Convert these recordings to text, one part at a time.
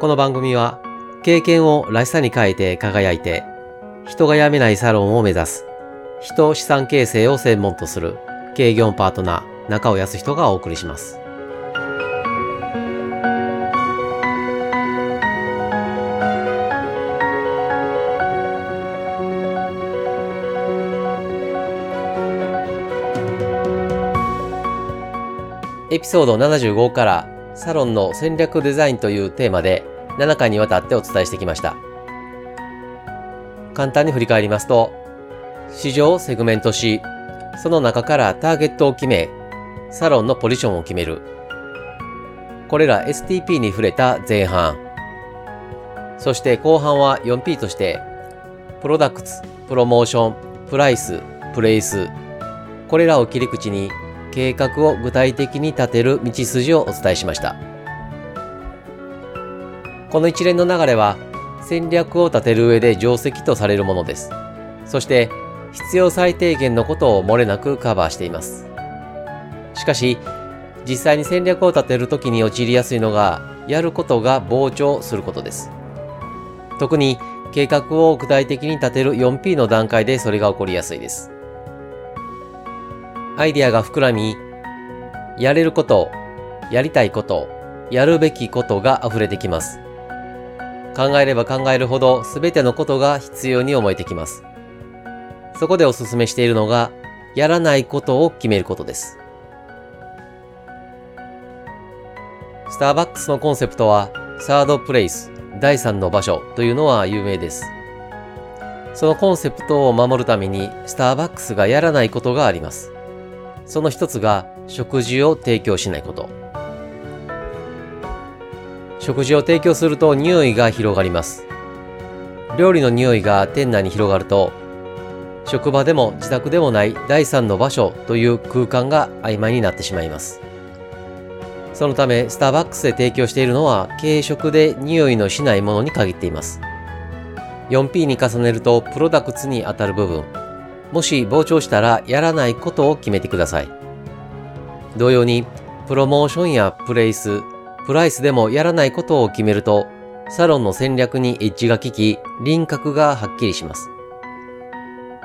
この番組は経験をらしさに変えて輝いて人が辞めないサロンを目指す人資産形成を専門とする経業パートナー中尾康人がお送りします。エピソード75からサロンの戦略デザインというテーマで7回にわたってお伝えしてきました。簡単に振り返りますと、市場をセグメントし、その中からターゲットを決め、サロンのポジションを決める。これら STP に触れた前半。そして後半は 4P として、プロダクツ、プロモーション、プライス、プレイス。これらを切り口に計画を具体的に立てる道筋をお伝えしました。この一連の流れは戦略を立てる上で定石とされるものです。そして必要最低限のことを漏れなくカバーしています。しかし、実際に戦略を立てるときに陥りやすいのが、やることが膨張することです。特に計画を具体的に立てる 4P の段階でそれが起こりやすいです。アイデアが膨らみ、やれること、やりたいこと、やるべきことが溢れてきます。考えれば考えるほど全てのことが必要に思えてきます。そこでお勧めしているのが、やらないことを決めることです。スターバックスのコンセプトは、サードプレイス、第三の場所というのは有名です。そのコンセプトを守るために、スターバックスがやらないことがあります。その一つが食事を提供しないこと。食事を提供すると匂いが広がります。料理の匂いが店内に広がると、職場でも自宅でもない第三の場所という空間が曖昧になってしまいます。そのため、スターバックスで提供しているのは軽食で匂いのしないものに限っています。4P に重ねるとプロダクツに当たる部分、もし膨張したらやらないことを決めてください。同様に、プロモーションやプレイス、プライスでもやらないことを決めると、サロンの戦略にエッジが効き、輪郭がはっきりします。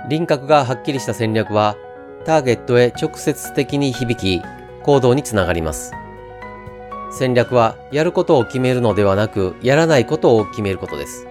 輪郭がはっきりした戦略は、ターゲットへ直接的に響き、行動につながります。戦略は、やることを決めるのではなく、やらないことを決めることです。